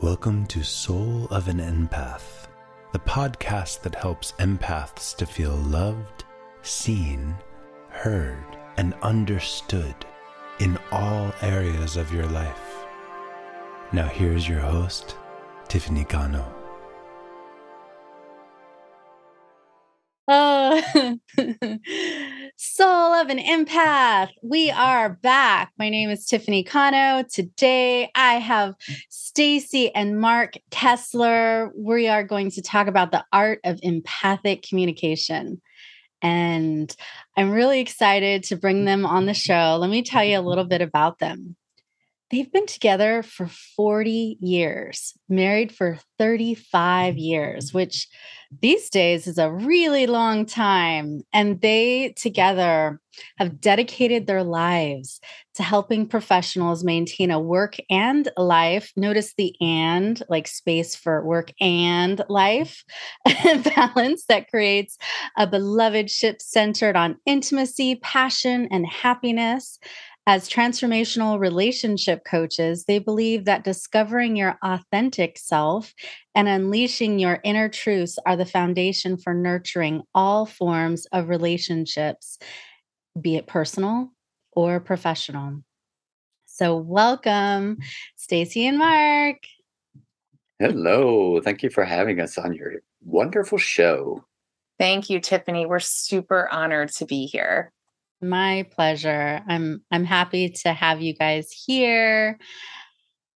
Welcome to Soul of an Empath, the podcast that helps empaths to feel loved, seen, heard, and understood in all areas of your life. Now, here's your host, Tiffany Cano. Oh, soul of an empath. We are back. My name is Tiffany Cano. Today I have Staci and Marc Kessler. We are going to talk about the art of empathic communication. And I'm really excited to bring them on the show. Let me tell you a little bit about them. They've been together for 40 years, married for 35 years, which these days is a really long time. And they together have dedicated their lives to helping professionals maintain a work and life. Notice the and, like space for work and life balance that creates a belovedship centered on intimacy, passion, and happiness. As transformational relationship coaches, they believe that discovering your authentic self and unleashing your inner truths are the foundation for nurturing all forms of relationships, be it personal or professional. So, welcome, Staci and Marc. Hello. Thank you for having us on your wonderful show. Thank you, Tiffany. We're super honored to be here. My pleasure. I'm I'm happy to have you guys here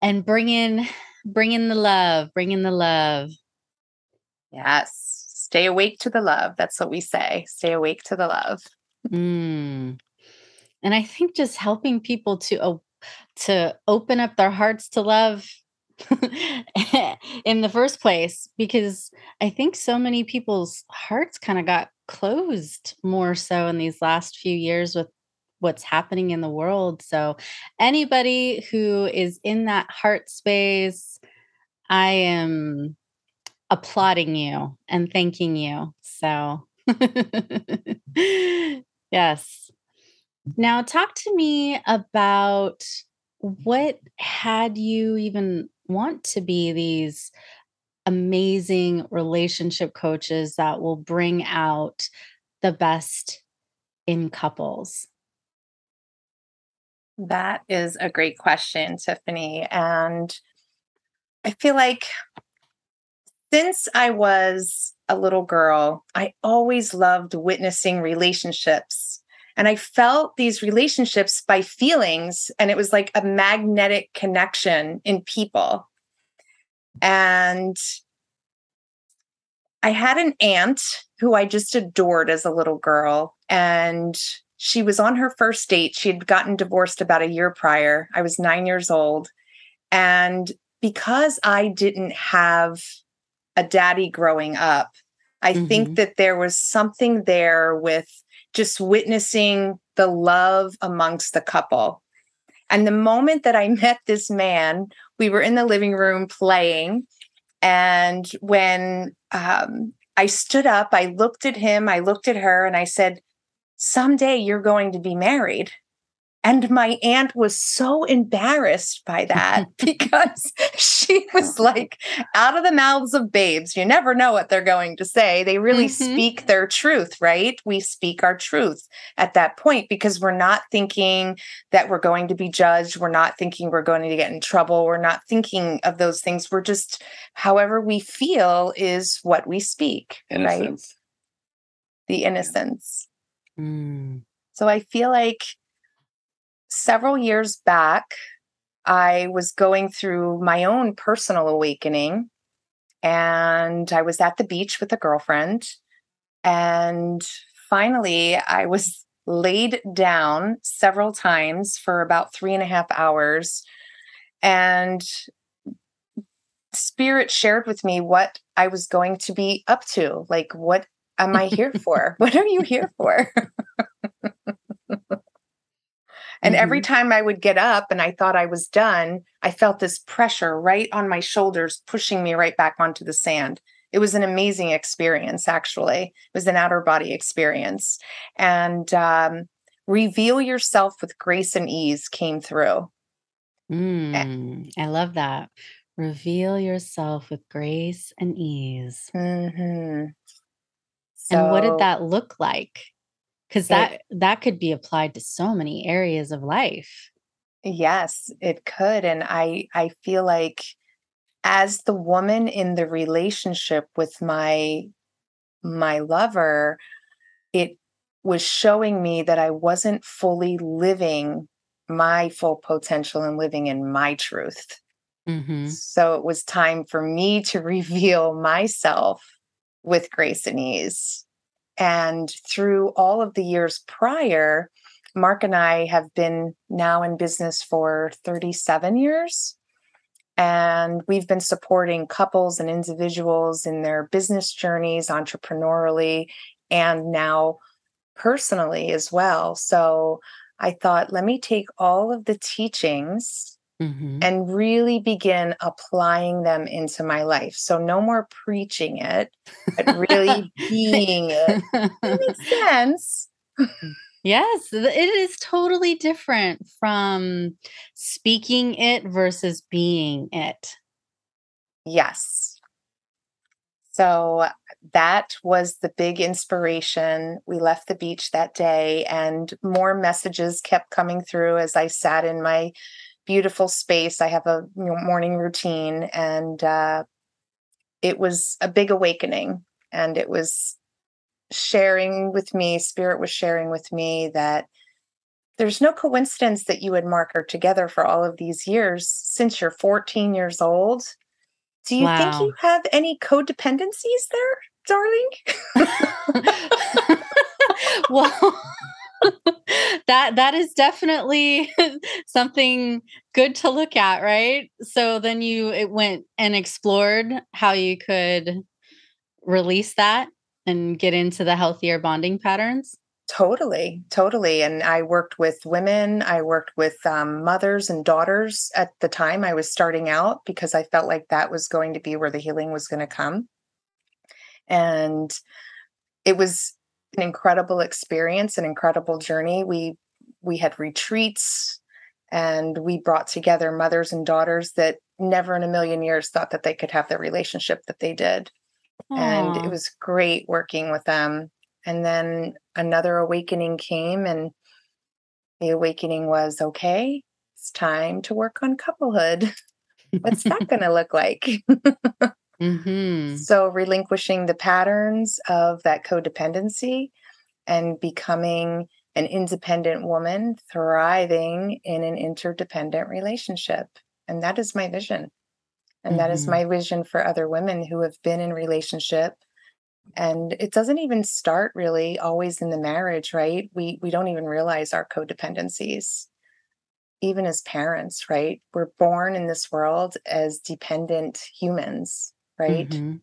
and bring in bring in the love, bring in the love. Yes. Stay awake to the love. That's what we say. Stay awake to the love. Mm. And I think just helping people to to open up their hearts to love in the first place because I think so many people's hearts kind of got closed more so in these last few years with what's happening in the world. So, anybody who is in that heart space, I am applauding you and thanking you. So, yes. Now, talk to me about what had you even want to be these amazing relationship coaches that will bring out the best in couples? That is a great question, Tiffany. And I feel like since I was a little girl, I always loved witnessing relationships. And I felt these relationships by feelings, and it was like a magnetic connection in people. And I had an aunt who I just adored as a little girl. And she was on her first date. She had gotten divorced about a year prior. I was nine years old. And because I didn't have a daddy growing up, I mm-hmm. think that there was something there with just witnessing the love amongst the couple. And the moment that I met this man, we were in the living room playing. And when um, I stood up, I looked at him, I looked at her, and I said, Someday you're going to be married. And my aunt was so embarrassed by that because she was like, out of the mouths of babes, you never know what they're going to say. They really mm-hmm. speak their truth, right? We speak our truth at that point because we're not thinking that we're going to be judged. We're not thinking we're going to get in trouble. We're not thinking of those things. We're just, however we feel is what we speak, innocence. right? The innocence. Mm. So I feel like several years back, I was going through my own personal awakening. And I was at the beach with a girlfriend. And finally, I was laid down several times for about three and a half hours. And Spirit shared with me what I was going to be up to. Like, what am I here for? what are you here for? And mm-hmm. every time I would get up and I thought I was done, I felt this pressure right on my shoulders, pushing me right back onto the sand. It was an amazing experience, actually. It was an outer body experience. And um, reveal yourself with grace and ease came through. Mm, I love that. Reveal yourself with grace and ease. hmm and what did that look like? Because It- that that could be applied to so many areas of life. Yes, it could. And I I feel like as the woman in the relationship with my my lover, it was showing me that I wasn't fully living my full potential and living in my truth. Mm-hmm. So it was time for me to reveal myself with grace and ease. And through all of the years prior, Marc and I have been now in business for 37 years. And we've been supporting couples and individuals in their business journeys, entrepreneurially, and now personally as well. So I thought, let me take all of the teachings Mm-hmm. and really begin applying them into my life. So no more preaching it, but really being it. That makes sense. yes, it is totally different from speaking it versus being it. Yes. So that was the big inspiration. We left the beach that day, and more messages kept coming through as I sat in my beautiful space. I have a you know, morning routine, and uh, it was a big awakening. And it was sharing with me, Spirit was sharing with me that there's no coincidence that you and Marc are together for all of these years since you're 14 years old. Do you think you have any codependencies there, darling? well that that is definitely something good to look at right so then you it went and explored how you could release that and get into the healthier bonding patterns Totally, totally. And I worked with women, I worked with um, mothers and daughters at the time I was starting out because I felt like that was going to be where the healing was going to come. And it was an incredible experience, an incredible journey. We we had retreats and we brought together mothers and daughters that never in a million years thought that they could have the relationship that they did and it was great working with them. And then another awakening came, and the awakening was okay, it's time to work on couplehood. What's that going to look like? Mhm. so, relinquishing the patterns of that codependency and becoming an independent woman thriving in an interdependent relationship. And that is my vision. And that is Mhm. my vision for other women who have been in relationship and it doesn't even start really always in the marriage right we we don't even realize our codependencies even as parents right we're born in this world as dependent humans right Mhm.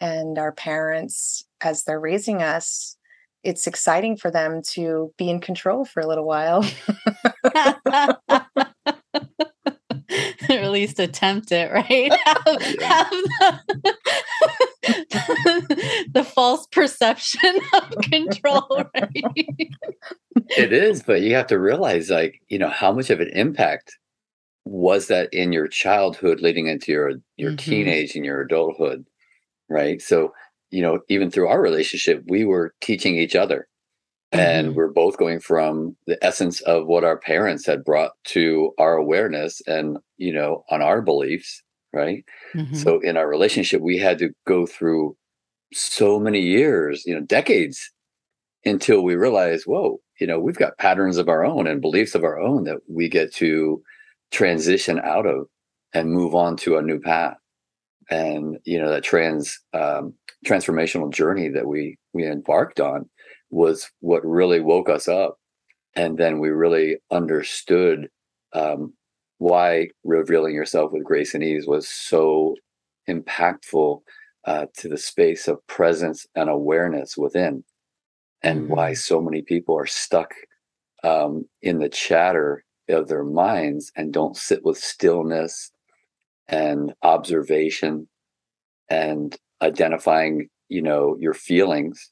and our parents as they're raising us it's exciting for them to be in control for a little while or at least attempt it, right? Have, have the, the false perception of control, right? It is, but you have to realize, like, you know, how much of an impact was that in your childhood leading into your your Mhm. teenage and your adulthood, right? So, you know, even through our relationship, we were teaching each other. And Mhm. we're both going from the essence of what our parents had brought to our awareness and, you know, on our beliefs, right? Mhm. So in our relationship, we had to go through so many years, you know, decades until we realized, whoa, you know, we've got patterns of our own and beliefs of our own that we get to transition out of and move on to a new path. And you know, that trans um, transformational journey that we we embarked on was what really woke us up. And then we really understood um, why revealing yourself with grace and ease was so impactful uh, to the space of presence and awareness within, and why Mhm. so many people are stuck um, in the chatter of their minds and don't sit with stillness and observation and identifying, you know, your feelings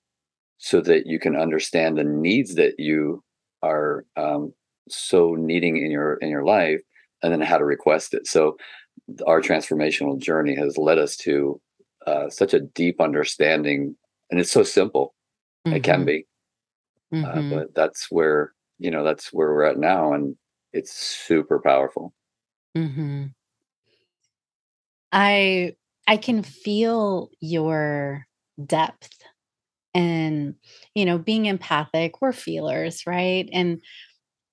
so that you can understand the needs that you are um, so needing in your in your life and then how to request it. So our transformational journey has led us to uh, such a deep understanding, and it's so simple. Mm-hmm. It can mm-hmm. be, uh, mm-hmm. uh, but that's where you know that's where we're at now, and it's super powerful. Mm-hmm. I I can feel your depth and you know being empathic we're feelers right and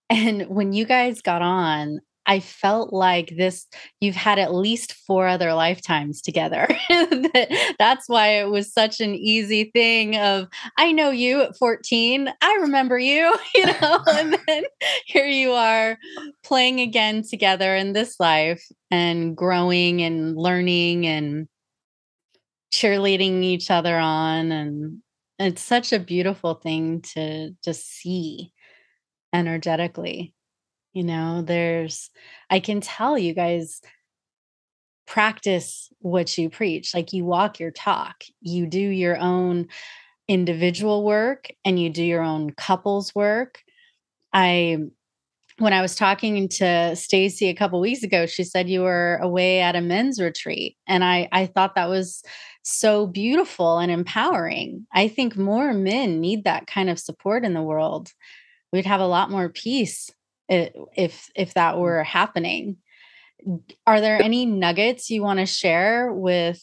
and when you guys got on I felt like this, you've had at least four other lifetimes together. That's why it was such an easy thing of, I know you at 14. I remember you, you know, and then here you are playing again together in this life and growing and learning and cheerleading each other on. And it's such a beautiful thing to just see energetically. You know, there's, I can tell you guys practice what you preach. Like you walk your talk, you do your own individual work and you do your own couples work. I when I was talking to Staci a couple weeks ago, she said you were away at a men's retreat. And I, I thought that was so beautiful and empowering. I think more men need that kind of support in the world. We'd have a lot more peace if if that mm. were happening. Are there any nuggets you want to share with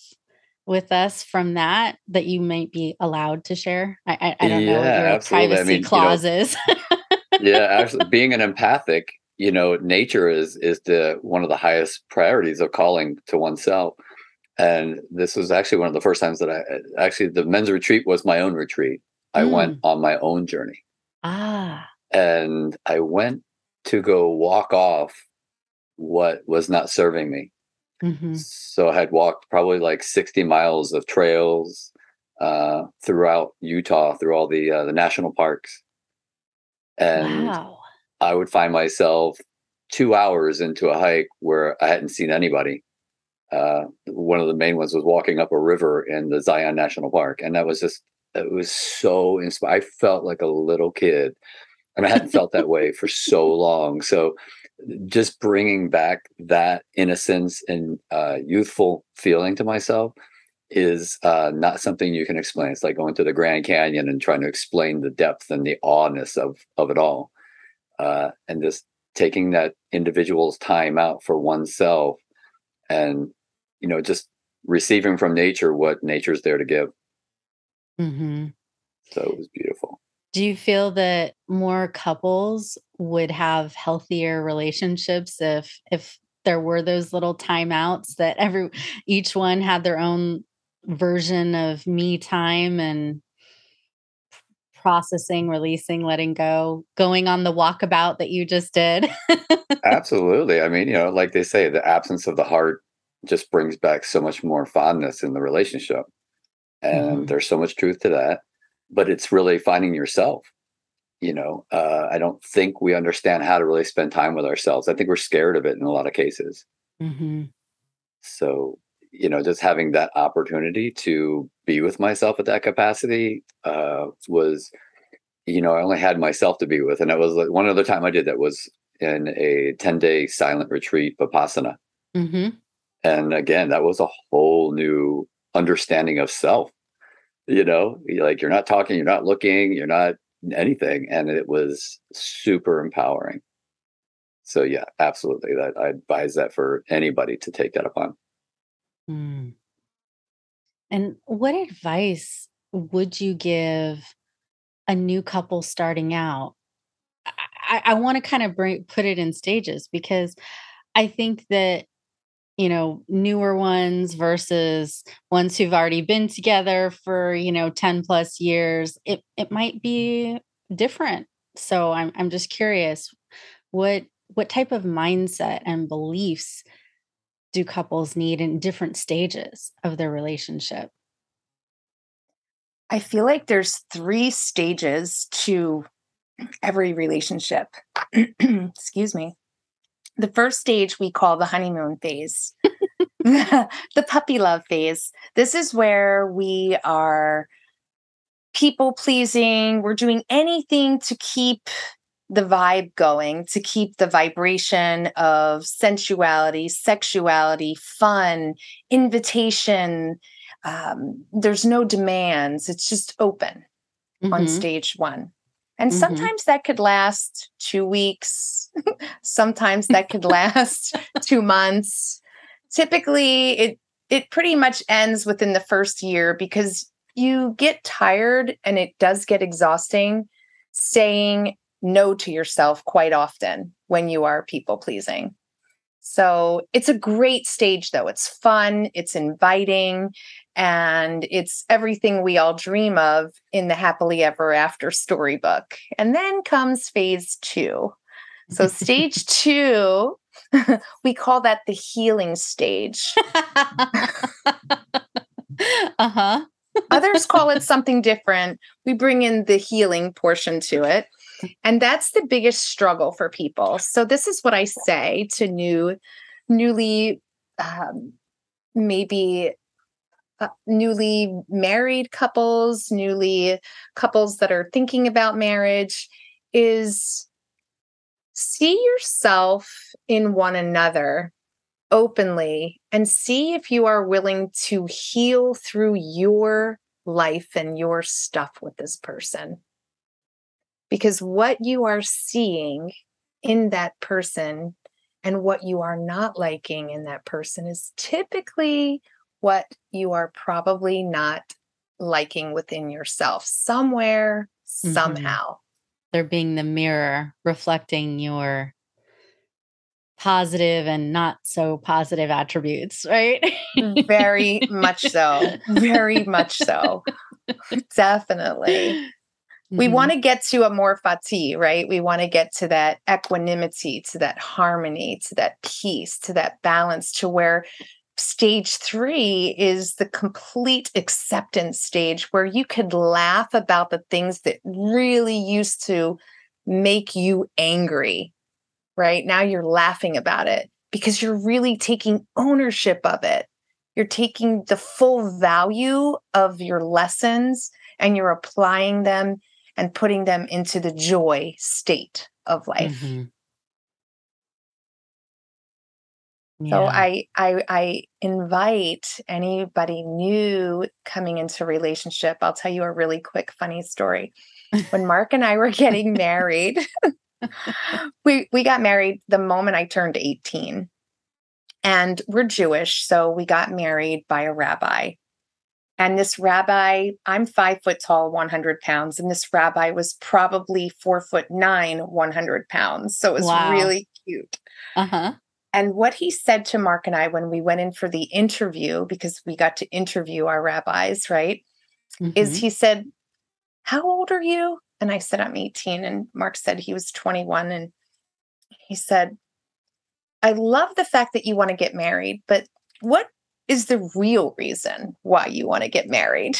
with us from that that you might be allowed to share? I i, I don't yeah, know what your absolutely. privacy I mean, clause you know, is. Yeah actually being an empathic you know nature is is the one of the highest priorities of calling to oneself. And this was actually one of the first times that i actually the men's retreat was my own retreat. I mm. went on my own journey. Ah. And i went to go walk off what was not serving me. Mm-hmm. So I had walked probably like 60 miles of trails uh, throughout Utah, through all the uh, the national parks, and wow. I would find myself two hours into a hike where I hadn't seen anybody. Uh, one of the main ones was walking up a river in the Zion National Park, and that was just it was so inspiring. I felt like a little kid and I hadn't felt that way for so long. So just bringing back that innocence and uh, youthful feeling to myself is uh, not something you can explain. It's like going to the Grand Canyon and trying to explain the depth and the awness of of it all, uh, and just taking that individual's time out for oneself, and you know, just receiving from nature what nature's there to give. Mm-hmm. So it was beautiful. Do you feel that more couples would have healthier relationships if if there were those little timeouts that every each one had their own version of me time and processing, releasing, letting go, going on the walkabout that you just did? Absolutely. I mean, you know, like they say, the absence of the heart just brings back so much more fondness in the relationship. And mm. there's so much truth to that but it's really finding yourself you know? Uh, i don't think we understand how to really spend time with ourselves. I think we're scared of it in a lot of cases. Mm-hmm. so you know just having that opportunity to be with myself at that capacity uh, was you know i only had myself to be with and it was like one other time i did that was in a 10 day silent retreat vipassana. Mm-hmm. and again that was a whole new understanding of self you know like you're not talking you're not looking you're not anything and it was super empowering. So yeah absolutely that i advise that for anybody to take that upon. Mm. and what advice would you give a new couple starting out? I, I want to kind of bring put it in stages because i think that you know newer ones versus ones who've already been together for you know 10 plus years it it might be different. So i'm i'm just curious what what type of mindset and beliefs do couples need in different stages of their relationship? I feel like there's three stages to every relationship. Excuse me the first stage we call the honeymoon phase, the puppy love phase. This is where we are people pleasing. We're doing anything to keep the vibe going to keep the vibration of sensuality, sexuality, fun, invitation. Um, there's no demands, it's just open mm-hmm. on stage one. And mm-hmm. sometimes that could last two weeks. sometimes that could last two months. Typically, it it pretty much ends within the first year because you get tired and it does get exhausting saying no to yourself quite often when you are people pleasing. So it's a great stage, though. It's fun, it's inviting, and it's everything we all dream of in the happily ever after storybook. And then comes phase two. So, stage two, we call that the healing stage. uh huh. Others call it something different. We bring in the healing portion to it. And that's the biggest struggle for people. So this is what I say to new, newly, um, maybe uh, newly married couples, newly couples that are thinking about marriage is see yourself in one another openly and see if you are willing to heal through your life and your stuff with this person. Because what you are seeing in that person and what you are not liking in that person is typically what you are probably not liking within yourself somewhere, mm-hmm. somehow. They're being the mirror reflecting your positive and not so positive attributes, right? Very much so. Very much so. Definitely. Mm-hmm. We want to get to amor fati, right? We want to get to that equanimity, to that harmony, to that peace, to that balance, to where stage three is the complete acceptance stage where you could laugh about the things that really used to make you angry right? Now you're laughing about it because you're really taking ownership of it. You're taking the full value of your lessons and you're applying them and putting them into the joy state of life. Mm-hmm. Yeah. So I, I I invite anybody new coming into relationship. I'll tell you a really quick funny story. When Marc and I were getting married, we we got married the moment I turned 18. And we're Jewish, so we got married by a rabbi. And this rabbi, I'm five foot tall, 100 pounds, and this rabbi was probably four foot nine, 100 pounds. So it was wow. really cute. Uh-huh. And what he said to Marc and I when we went in for the interview, because we got to interview our rabbis, right? Mm-hmm. Is he said, How old are you? And I said, I'm 18. And Marc said he was 21. And he said, I love the fact that you want to get married, but what is the real reason why you want to get married?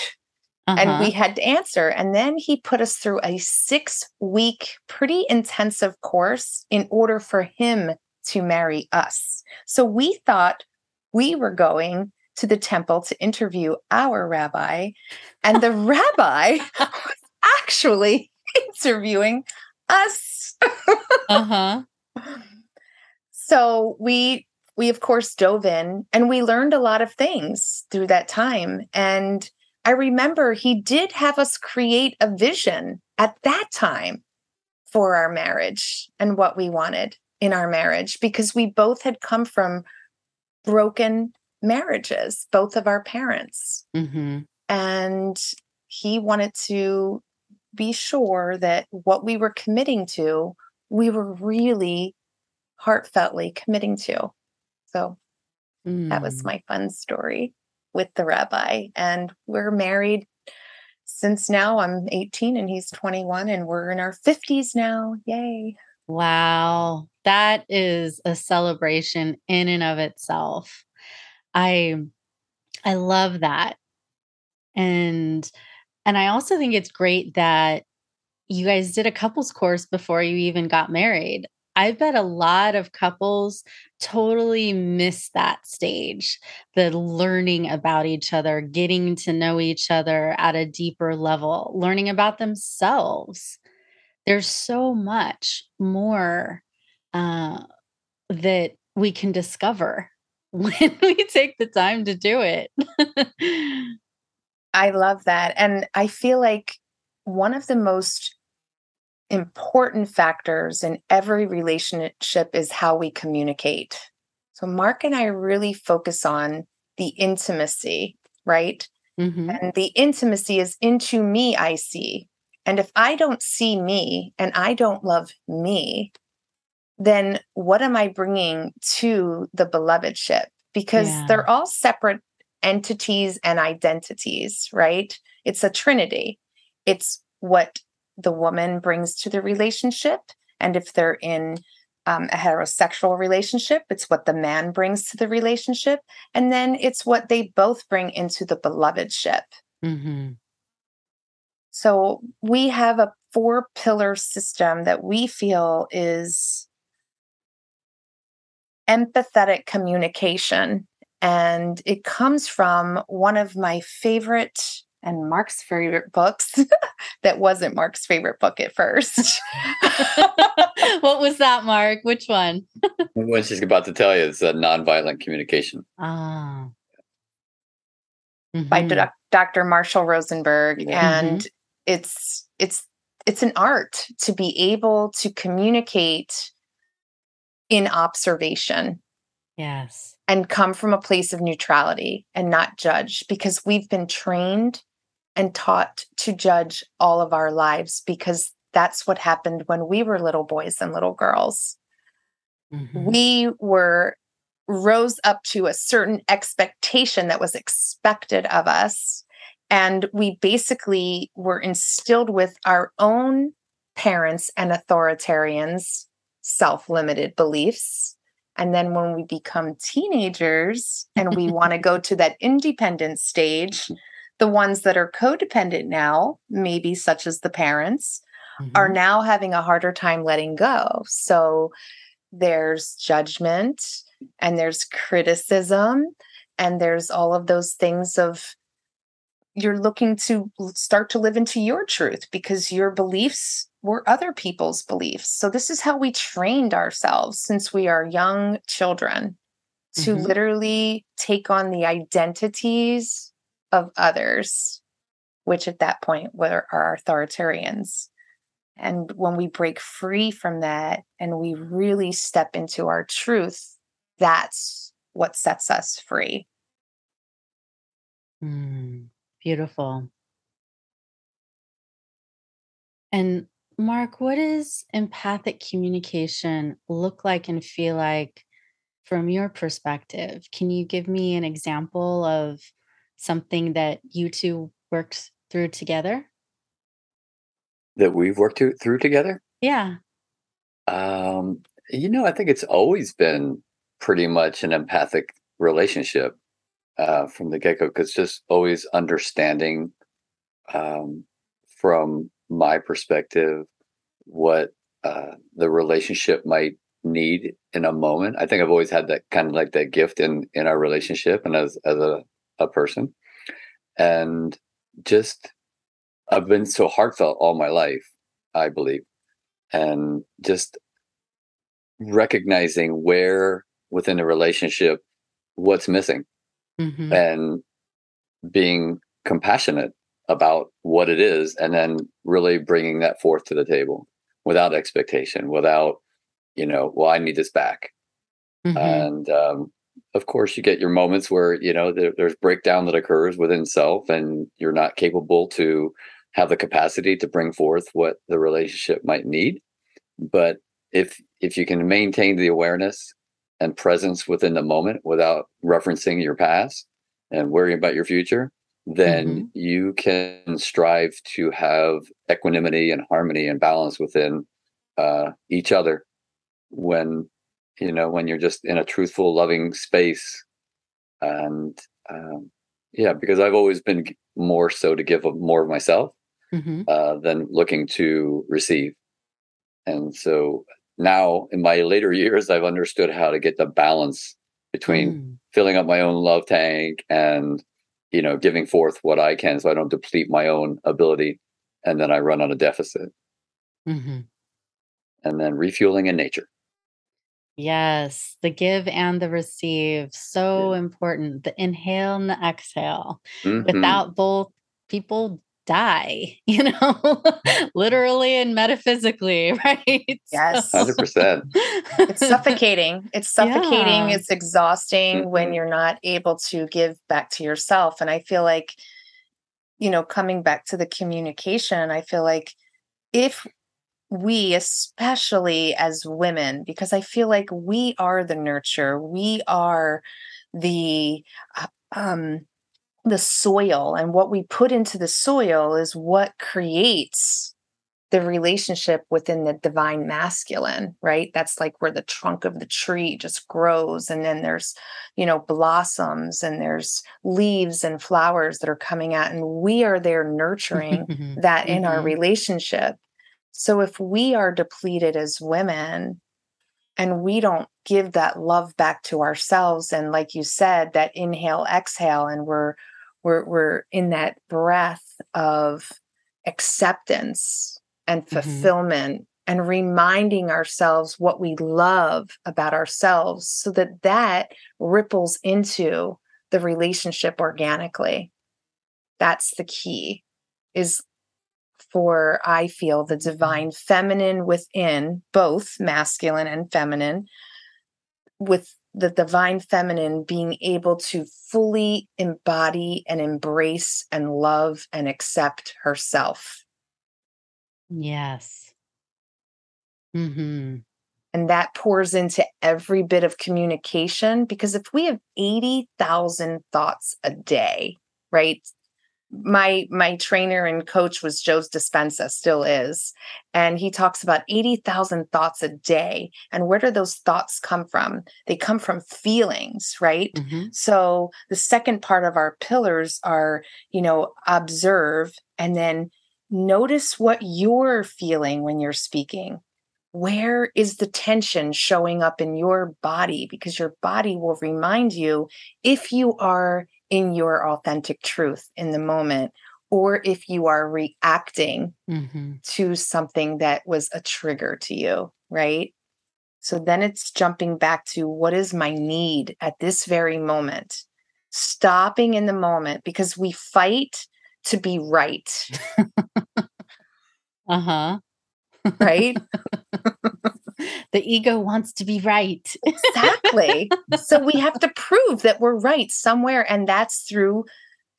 Uh-huh. And we uh-huh. had to answer. And then he put us through a six week, pretty intensive course in order for him to marry us. So we thought we were going to the temple to interview our rabbi, and the rabbi was actually interviewing us. uh-huh. So we we of course dove in and we learned a lot of things through that time and I remember he did have us create a vision at that time for our marriage and what we wanted in our marriage because we both had come from broken marriages, both of our parents. Mm-hmm. And he wanted to be sure that what we were committing to, we were really heartfeltly committing to. So mm. that was mm. my fun story with the rabbi. And we're married since now I'm 18 and he's 21 and we're in our 50s now. Yay. Wow. That is a celebration in and of itself. I I love that. And and I also think it's great that you guys did a couples course before you even got married. I bet a lot of couples totally miss that stage the learning about each other, getting to know each other at a deeper level, learning about themselves. there's so much more uh, that we can discover when we take the time to do it. I love that. And I feel like one of the most important factors in every relationship is how we communicate. So, Marc and I really focus on the intimacy, right? Mm-hmm. And the intimacy is into me, I see. And if I don't see me and I don't love me, then what am I bringing to the belovedship? Because yeah. they're all separate entities and identities, right? It's a trinity. It's what the woman brings to the relationship. And if they're in um, a heterosexual relationship, it's what the man brings to the relationship. And then it's what they both bring into the belovedship. Mm-hmm. So we have a four pillar system that we feel is empathetic communication. And it comes from one of my favorite and Marc's favorite books that wasn't Marc's favorite book at first. what was that, Marc? Which one? when she's about to tell you, it's a nonviolent communication. Ah. Mm-hmm. By Dr. Marshall Rosenberg. Mm-hmm. And it's it's it's an art to be able to communicate in observation. Yes. And come from a place of neutrality and not judge because we've been trained and taught to judge all of our lives because that's what happened when we were little boys and little girls. Mm-hmm. We were rose up to a certain expectation that was expected of us and we basically were instilled with our own parents and authoritarians self limited beliefs. And then when we become teenagers and we want to go to that independent stage, the ones that are codependent now, maybe such as the parents, mm-hmm. are now having a harder time letting go. So there's judgment and there's criticism and there's all of those things of you're looking to start to live into your truth because your beliefs were other people's beliefs. So, this is how we trained ourselves since we are young children to mm-hmm. literally take on the identities of others, which at that point were are authoritarians. And when we break free from that and we really step into our truth, that's what sets us free. Mm. Beautiful. And Marc, what does empathic communication look like and feel like from your perspective? Can you give me an example of something that you two worked through together? That we've worked through together? Yeah. Um, you know, I think it's always been pretty much an empathic relationship uh, from the get go because just always understanding um, from my perspective what uh, the relationship might need in a moment. I think I've always had that kind of like that gift in in our relationship and as as a a person, and just I've been so heartfelt all my life. I believe, and just recognizing where within a relationship what's missing mm-hmm. and being compassionate about what it is and then really bringing that forth to the table without expectation without you know well i need this back mm-hmm. and um, of course you get your moments where you know there, there's breakdown that occurs within self and you're not capable to have the capacity to bring forth what the relationship might need but if if you can maintain the awareness and presence within the moment without referencing your past and worrying about your future, then mm-hmm. you can strive to have equanimity and harmony and balance within uh, each other when you know when you're just in a truthful loving space and um, yeah because i've always been more so to give more of myself mm-hmm. uh, than looking to receive and so now in my later years i've understood how to get the balance between mm. filling up my own love tank and you know giving forth what i can so i don't deplete my own ability and then i run on a deficit Mm-hmm. and then refueling in nature. Yes, the give and the receive. So important. The inhale and the exhale. Mhm. Without both, people die, you know, literally and metaphysically, right? Yes. 100%. it's suffocating. It's suffocating. Yeah. It's exhausting when Mhm. you're not able to give back to yourself. And I feel like, you know, coming back to the communication, I feel like if we, especially as women, because I feel like we are the nurture, we are the, uh, um, the soil and what we put into the soil is what creates the relationship within the divine masculine, right? That's like where the trunk of the tree just grows. And then there's, you know, blossoms and there's leaves and flowers that are coming out. And we are there nurturing that in our Mhm. relationship. So if we are depleted as women and we don't give that love back to ourselves, and like you said, that inhale, exhale, and we're we're we're in that breath of acceptance and Mhm. fulfillment and reminding ourselves what we love about ourselves so that that ripples into the relationship organically that's the key is for i feel the divine feminine within both masculine and feminine with the divine feminine being able to fully embody and embrace and love and accept herself. Yes. hmm and that pours into every bit of communication because if we have 80,000 thoughts a day right my my trainer and coach was Joe's Dispenza still is and he talks about 80,000 thoughts a day. And where do those thoughts come from? They come from feelings right? Hmm so the second part of our pillars are you know observe and then notice what you're feeling when you're speaking. Where is the tension showing up in your body? Because your body will remind you if you are in your authentic truth in the moment or if you are reacting hmm to something that was a trigger to you right? So then it's jumping back to what is my need at this very moment? Stopping in the moment because we fight to be right. Uh-huh. right the ego wants to be right. exactly. So we have to prove that we're right somewhere and that's through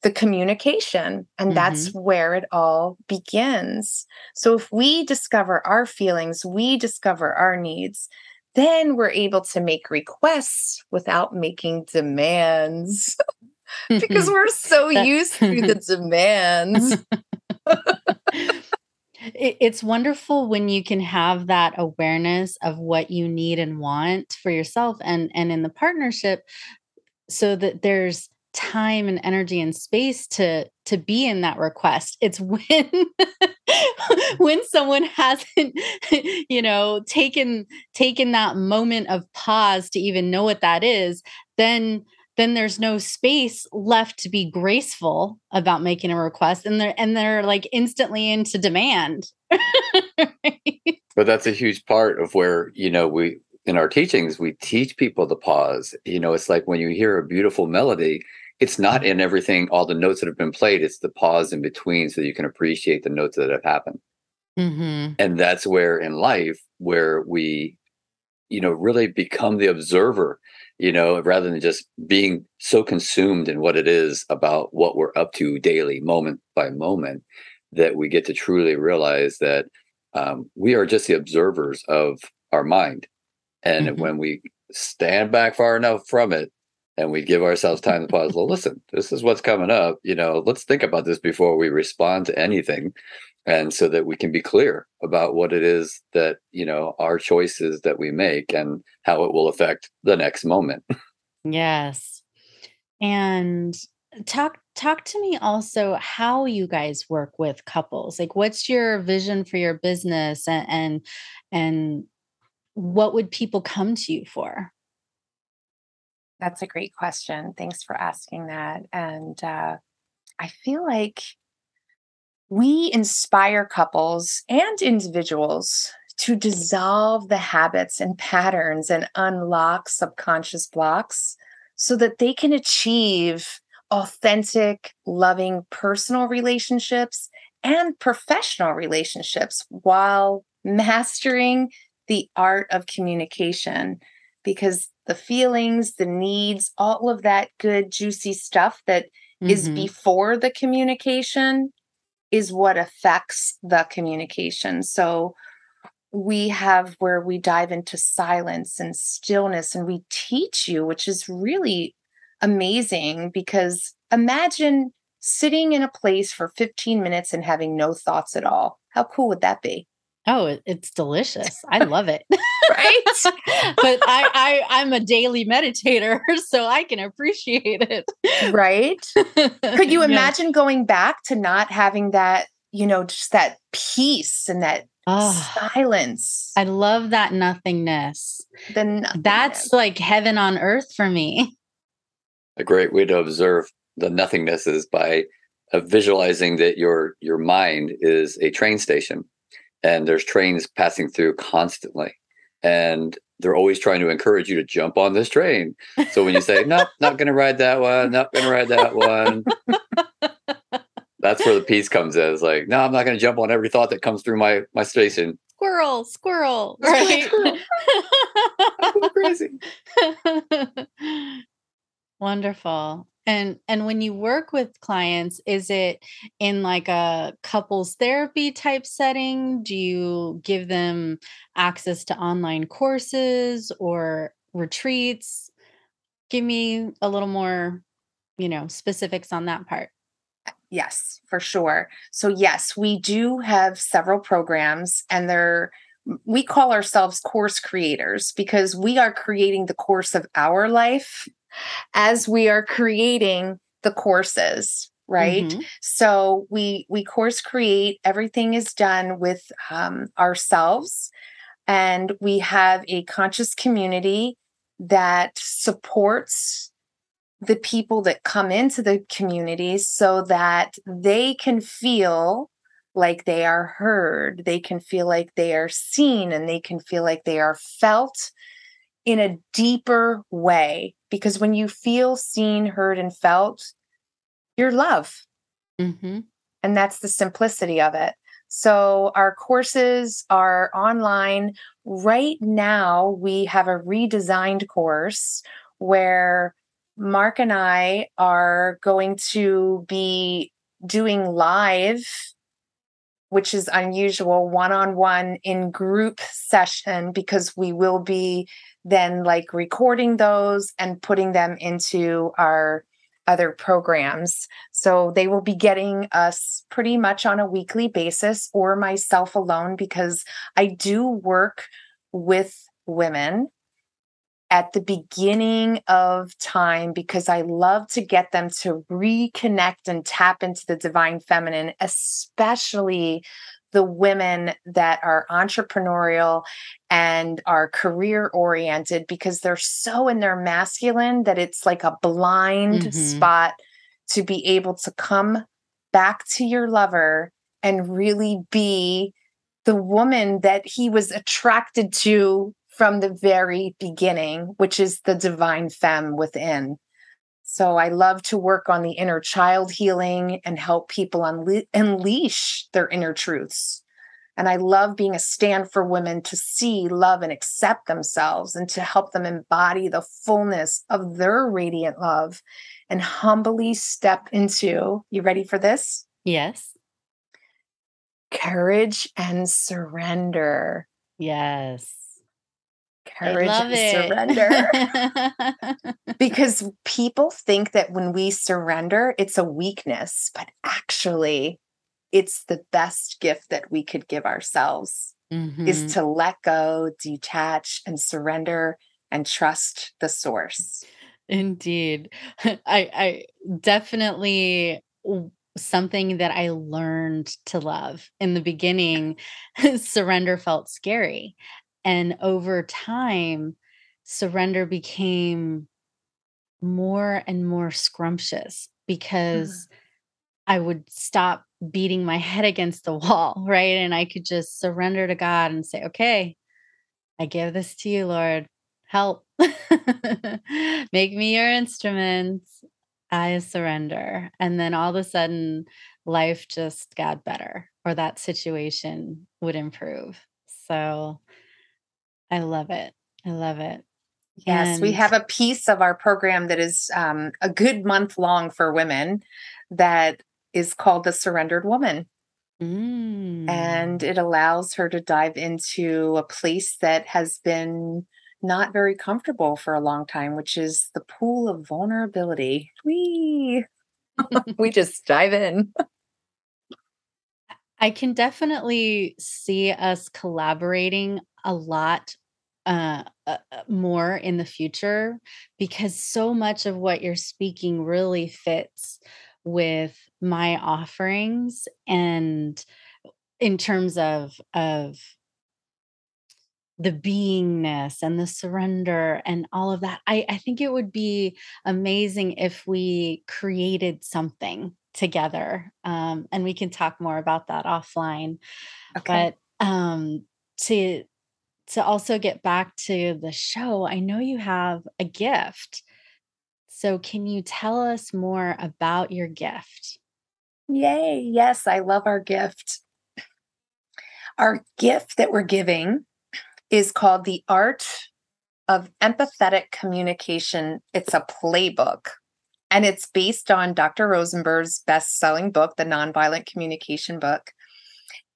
the communication and that's mm-hmm. where it all begins. So if we discover our feelings we discover our needs then we're able to make requests without making demands. Because mm-hmm. we're so used to the demands it, it's wonderful when you can have that awareness of what you need and want for yourself and and in the partnership so that there's time and energy and space to to be in that request. It's when when someone hasn't you know taken taken that moment of pause to even know what that is then then there's no space left to be graceful about making a request and they're and they're like instantly into demand Right? But that's a huge part of where, you know, we in our teachings, we teach people to pause. You know, it's like when you hear a beautiful melody, it's not in everything, all the notes that have been played, it's the pause in between so you can appreciate the notes that have happened. Mhm. And that's where in life, where we, you know, really become the observer, you know, rather than just being so consumed in what it is about what we're up to daily, moment by moment, that we get to truly realize that um, we are just the observers of our mind. And Mhm. when we stand back far enough from it and we give ourselves time to pause, well, listen, this is what's coming up. You know, let's think about this before we respond to anything. And so that we can be clear about what it is that, you know, our choices that we make and how it will affect the next moment. Yes. And talk talk to me also how you guys work with couples. Like what's your vision for your business and and, and what would people come to you for? That's a great question. Thanks for asking that. And uh, I feel like we inspire couples and individuals to dissolve the habits and patterns and unlock subconscious blocks so that they can achieve authentic, loving personal relationships and professional relationships while mastering the art of communication. Because the feelings, the needs, all of that good, juicy stuff that mm-hmm. is before the communication is what affects the communication. So, we have where we dive into silence and stillness and we teach you, which is really amazing because imagine sitting in a place for 15 minutes and having no thoughts at all. How cool would that be? Oh, it's delicious. I love it. right? but I, I I'm a daily meditator, so I can appreciate it. Right? Could you imagine yeah. going back to not having that, you know, just that peace and that oh, silence? I love that nothingness. The nothingness. That's like heaven on earth for me. A great way to observe the nothingness is by uh, visualizing that your your mind is a train station and there's trains passing through constantly and they're always trying to encourage you to jump on this train. So when you say nope not going to ride that one not going to ride that one that's where the peace comes in. It's like no i'm not going to jump on every thought that comes through my my station. Squirrel squirrel right? crazy. Wonderful and and when you work with clients, is it in like a couples therapy type setting? Do you give them access to online courses or retreats? Give me a little more, you know, specifics on that part. Uh, yes, for sure. So yes, we do have several programs and they're we call ourselves course creators because we are creating the course of our life as we are creating the courses right mm-hmm. so we we course create everything is done with um, ourselves and we have a conscious community that supports the people that come into the community so that they can feel like they are heard they can feel like they are seen and they can feel like they are felt in a deeper way because when you feel seen, heard, and felt, you're love. Mm-hmm. And that's the simplicity of it. So, our courses are online. Right now, we have a redesigned course where Marc and I are going to be doing live, which is unusual, one on one in group session because we will be then like recording those and putting them into our other programs. So they will be getting us pretty much on a weekly basis or myself alone because I do work with women at the beginning of time because I love to get them to reconnect and tap into the divine feminine, especially the women that are entrepreneurial and are career oriented because they're so in their masculine that it's like a blind mm-hmm. spot to be able to come back to your lover and really be the woman that he was attracted to from the very beginning, which is the divine femme within. So I love to work on the inner child healing and help people unle- unleash their inner truths. And I love being a stand for women to see, love, and accept themselves and to help them embody the fullness of their radiant love and humbly step into, you ready for this? Yes. Courage and surrender. Yes courage and it. surrender. because people think that when we surrender, it's a weakness, but actually, it's the best gift that we could give ourselves mm-hmm. is to let go, detach, and surrender and trust the source. Indeed. I, I definitely something that I learned to love. In the beginning, surrender felt scary. And over time, surrender became more and more scrumptious because mm. I would stop beating my head against the wall, right? And I could just surrender to God and say, okay, I give this to you, Lord. Help. Make me your instrument. I surrender. And then all of a sudden, life just got better or that situation would improve. So I love it. I love it. Yes, and we have a piece of our program that is um, a good month long for women that is called The Surrendered Woman. Mm. And it allows her to dive into a place that has been not very comfortable for a long time, which is the pool of vulnerability. We we just dive in. I can definitely see us collaborating a lot uh, uh, uh, more in the future because so much of what you're speaking really fits with my offerings and in terms of of the beingness and the surrender and all of that I, I think it would be amazing if we created something together um, and we can talk more about that offline okay. but um, to to also get back to the show i know you have a gift so can you tell us more about your gift yay yes i love our gift our gift that we're giving is called the art of empathetic communication it's a playbook and it's based on Dr. Rosenberg's best selling book, The Nonviolent Communication Book.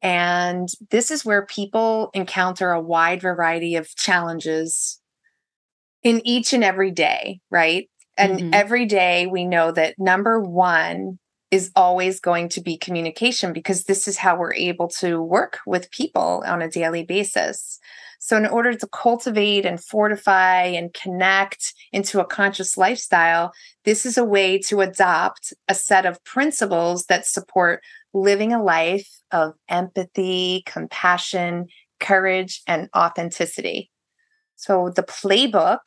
And this is where people encounter a wide variety of challenges in each and every day, right? And mm-hmm. every day we know that number one is always going to be communication because this is how we're able to work with people on a daily basis. So, in order to cultivate and fortify and connect into a conscious lifestyle, this is a way to adopt a set of principles that support living a life of empathy, compassion, courage, and authenticity. So, the playbook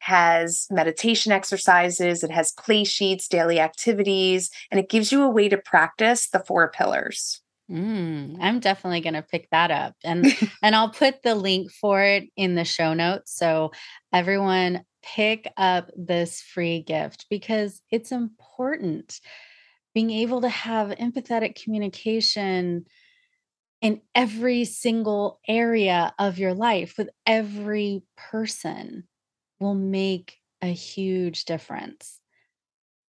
has meditation exercises, it has play sheets, daily activities, and it gives you a way to practice the four pillars. Mm, I'm definitely going to pick that up and and I'll put the link for it in the show notes so everyone pick up this free gift because it's important being able to have empathetic communication in every single area of your life with every person will make a huge difference.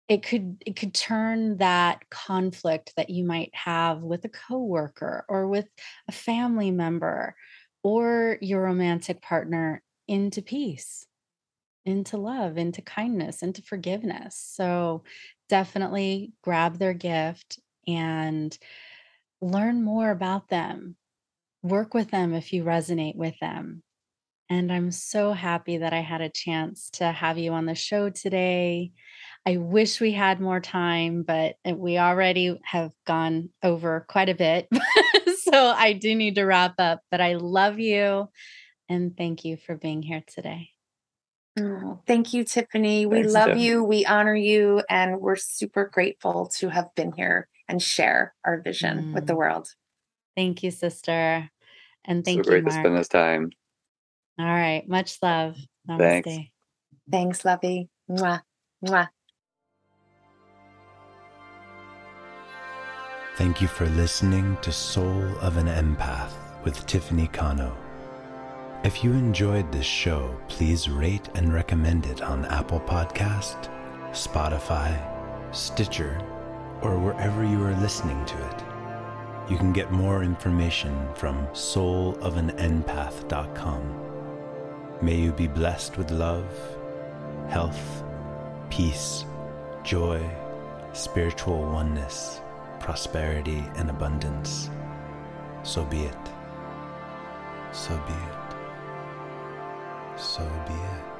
It could it could turn that conflict that you might have with a coworker or with a family member or your romantic partner into peace into love into kindness into forgiveness so definitely grab their gift and learn more about them work with them if you resonate with them and i'm so happy that i had a chance to have you on the show today I wish we had more time, but uh, we already have gone over quite a bit. so I do need to wrap up, but I love you and thank you for being here today. Oh, thank you, Tiffany. We love Tiffany. you. We honor you. And we're super grateful to have been here and share our vision mm. with the mm. world. Thank you, sister. And thank so you. great Marc. to spend this time. All right. Much love. Namaste. Thanks. Thanks, Lovey. Mwah. Mwah. Thank you for listening to Soul of an Empath with Tiffany Cano. If you enjoyed this show, please rate and recommend it on Apple Podcast, Spotify, Stitcher, or wherever you are listening to it. You can get more information from soulofanempath.com. May you be blessed with love, health, peace, joy, spiritual oneness prosperity and abundance. So be it. So be it. So be it.